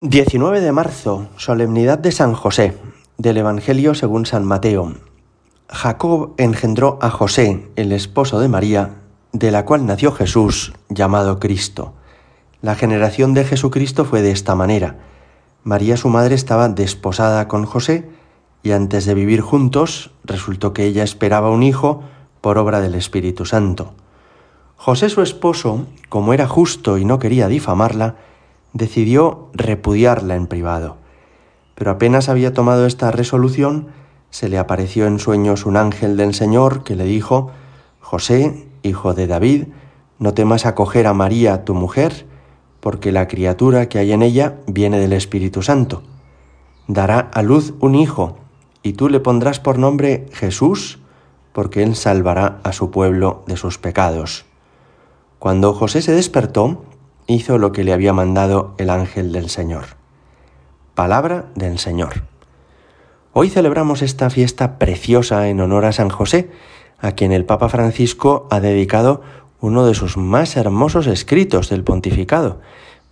19 de marzo, solemnidad de San José, del Evangelio según San Mateo. Jacob engendró a José, el esposo de María, de la cual nació Jesús, llamado Cristo. La generación de Jesucristo fue de esta manera. María su madre estaba desposada con José y antes de vivir juntos resultó que ella esperaba un hijo por obra del Espíritu Santo. José su esposo, como era justo y no quería difamarla, decidió repudiarla en privado. Pero apenas había tomado esta resolución, se le apareció en sueños un ángel del Señor que le dijo, José, hijo de David, no temas acoger a María, tu mujer, porque la criatura que hay en ella viene del Espíritu Santo. Dará a luz un hijo, y tú le pondrás por nombre Jesús, porque él salvará a su pueblo de sus pecados. Cuando José se despertó, hizo lo que le había mandado el ángel del Señor. Palabra del Señor. Hoy celebramos esta fiesta preciosa en honor a San José, a quien el Papa Francisco ha dedicado uno de sus más hermosos escritos del pontificado,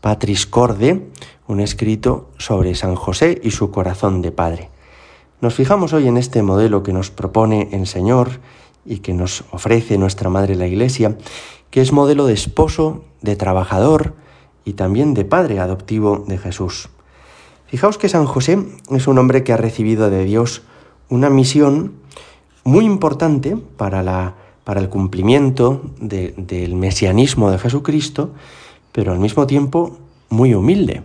Patris Corde, un escrito sobre San José y su corazón de padre. Nos fijamos hoy en este modelo que nos propone el Señor y que nos ofrece nuestra Madre la Iglesia, que es modelo de esposo, de trabajador y también de padre adoptivo de Jesús. Fijaos que San José es un hombre que ha recibido de Dios una misión muy importante para, la, para el cumplimiento del mesianismo de Jesucristo, pero al mismo tiempo muy humilde.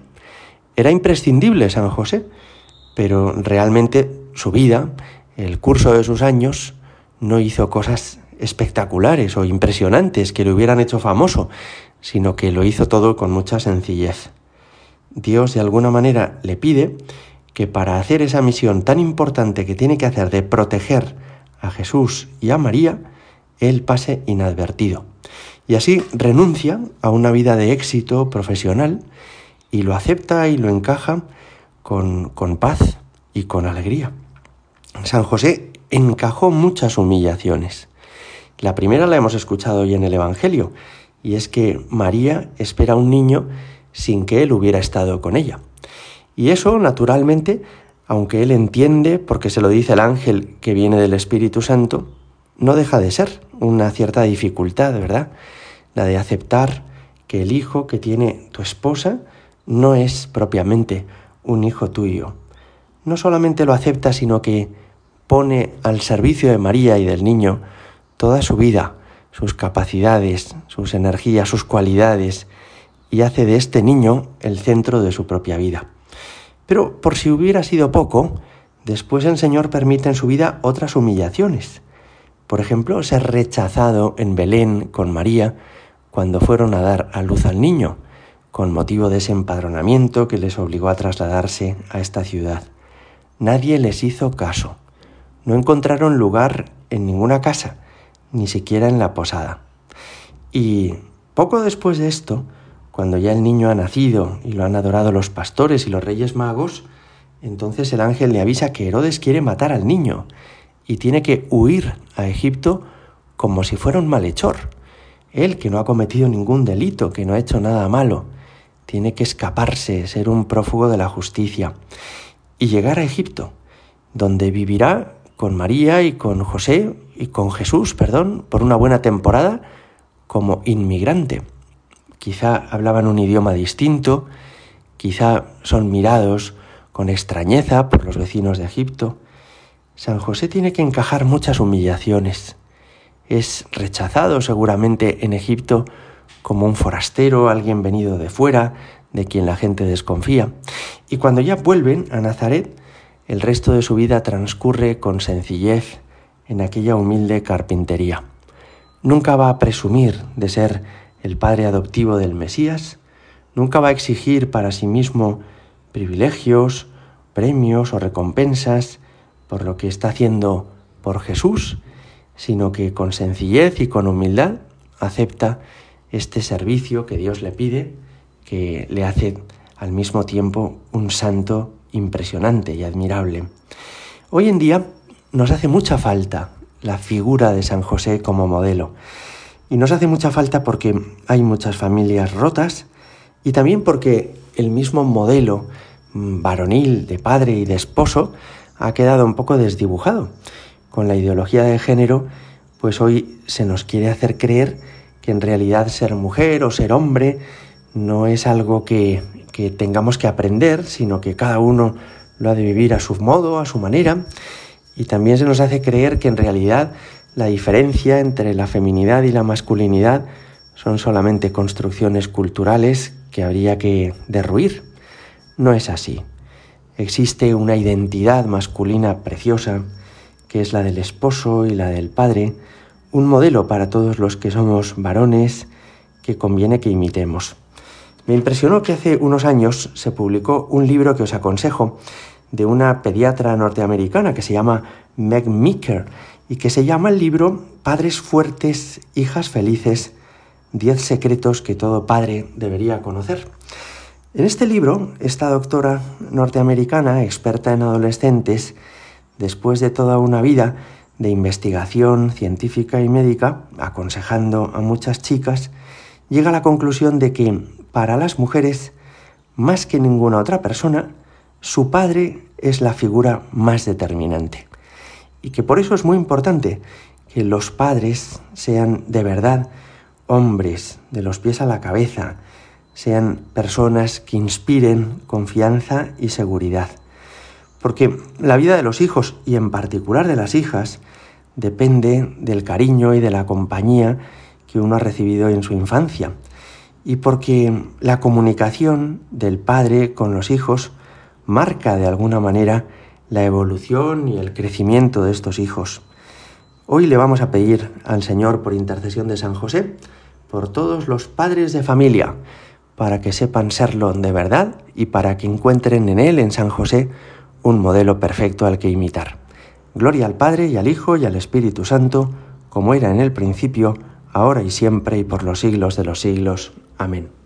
Era imprescindible San José, pero realmente su vida, el curso de sus años, no hizo cosas espectaculares o impresionantes que le hubieran hecho famoso, sino que lo hizo todo con mucha sencillez. Dios de alguna manera le pide que para hacer esa misión tan importante que tiene que hacer de proteger a Jesús y a María, él pase inadvertido. Y así renuncia a una vida de éxito profesional y lo acepta y lo encaja con, con paz y con alegría. San José encajó muchas humillaciones. La primera la hemos escuchado hoy en el Evangelio, y es que María espera un niño sin que él hubiera estado con ella. Y eso, naturalmente, aunque él entiende, porque se lo dice el ángel que viene del Espíritu Santo, no deja de ser una cierta dificultad, ¿verdad? La de aceptar que el hijo que tiene tu esposa no es propiamente un hijo tuyo. No solamente lo acepta, sino que pone al servicio de María y del niño toda su vida, sus capacidades, sus energías, sus cualidades, y hace de este niño el centro de su propia vida. Pero por si hubiera sido poco, después el Señor permite en su vida otras humillaciones. Por ejemplo, ser rechazado en Belén con María cuando fueron a dar a luz al niño, con motivo de ese empadronamiento que les obligó a trasladarse a esta ciudad. Nadie les hizo caso. No encontraron lugar en ninguna casa, ni siquiera en la posada. Y poco después de esto, cuando ya el niño ha nacido y lo han adorado los pastores y los reyes magos, entonces el ángel le avisa que Herodes quiere matar al niño y tiene que huir a Egipto como si fuera un malhechor. Él, que no ha cometido ningún delito, que no ha hecho nada malo, tiene que escaparse, ser un prófugo de la justicia y llegar a Egipto, donde vivirá con María y con José y con Jesús, perdón, por una buena temporada como inmigrante. Quizá hablaban un idioma distinto, quizá son mirados con extrañeza por los vecinos de Egipto. San José tiene que encajar muchas humillaciones. Es rechazado seguramente en Egipto como un forastero, alguien venido de fuera, de quien la gente desconfía. Y cuando ya vuelven a Nazaret, el resto de su vida transcurre con sencillez en aquella humilde carpintería. Nunca va a presumir de ser el padre adoptivo del Mesías, nunca va a exigir para sí mismo privilegios, premios o recompensas por lo que está haciendo por Jesús, sino que con sencillez y con humildad acepta este servicio que Dios le pide, que le hace al mismo tiempo un santo impresionante y admirable. Hoy en día nos hace mucha falta la figura de San José como modelo. Y nos hace mucha falta porque hay muchas familias rotas y también porque el mismo modelo mm, varonil de padre y de esposo ha quedado un poco desdibujado. Con la ideología de género, pues hoy se nos quiere hacer creer que en realidad ser mujer o ser hombre no es algo que, que tengamos que aprender, sino que cada uno lo ha de vivir a su modo, a su manera. Y también se nos hace creer que en realidad la diferencia entre la feminidad y la masculinidad son solamente construcciones culturales que habría que derruir. No es así. Existe una identidad masculina preciosa, que es la del esposo y la del padre, un modelo para todos los que somos varones que conviene que imitemos. Me impresionó que hace unos años se publicó un libro que os aconsejo de una pediatra norteamericana que se llama Meg Meeker y que se llama el libro Padres fuertes, hijas felices, 10 secretos que todo padre debería conocer. En este libro, esta doctora norteamericana, experta en adolescentes, después de toda una vida de investigación científica y médica, aconsejando a muchas chicas, llega a la conclusión de que para las mujeres, más que ninguna otra persona, su padre es la figura más determinante. Y que por eso es muy importante que los padres sean de verdad hombres de los pies a la cabeza, sean personas que inspiren confianza y seguridad. Porque la vida de los hijos, y en particular de las hijas, depende del cariño y de la compañía que uno ha recibido en su infancia. Y porque la comunicación del padre con los hijos marca de alguna manera la evolución y el crecimiento de estos hijos. Hoy le vamos a pedir al Señor por intercesión de San José, por todos los padres de familia, para que sepan serlo de verdad y para que encuentren en Él, en San José, un modelo perfecto al que imitar. Gloria al Padre y al Hijo y al Espíritu Santo, como era en el principio, ahora y siempre y por los siglos de los siglos. Amén.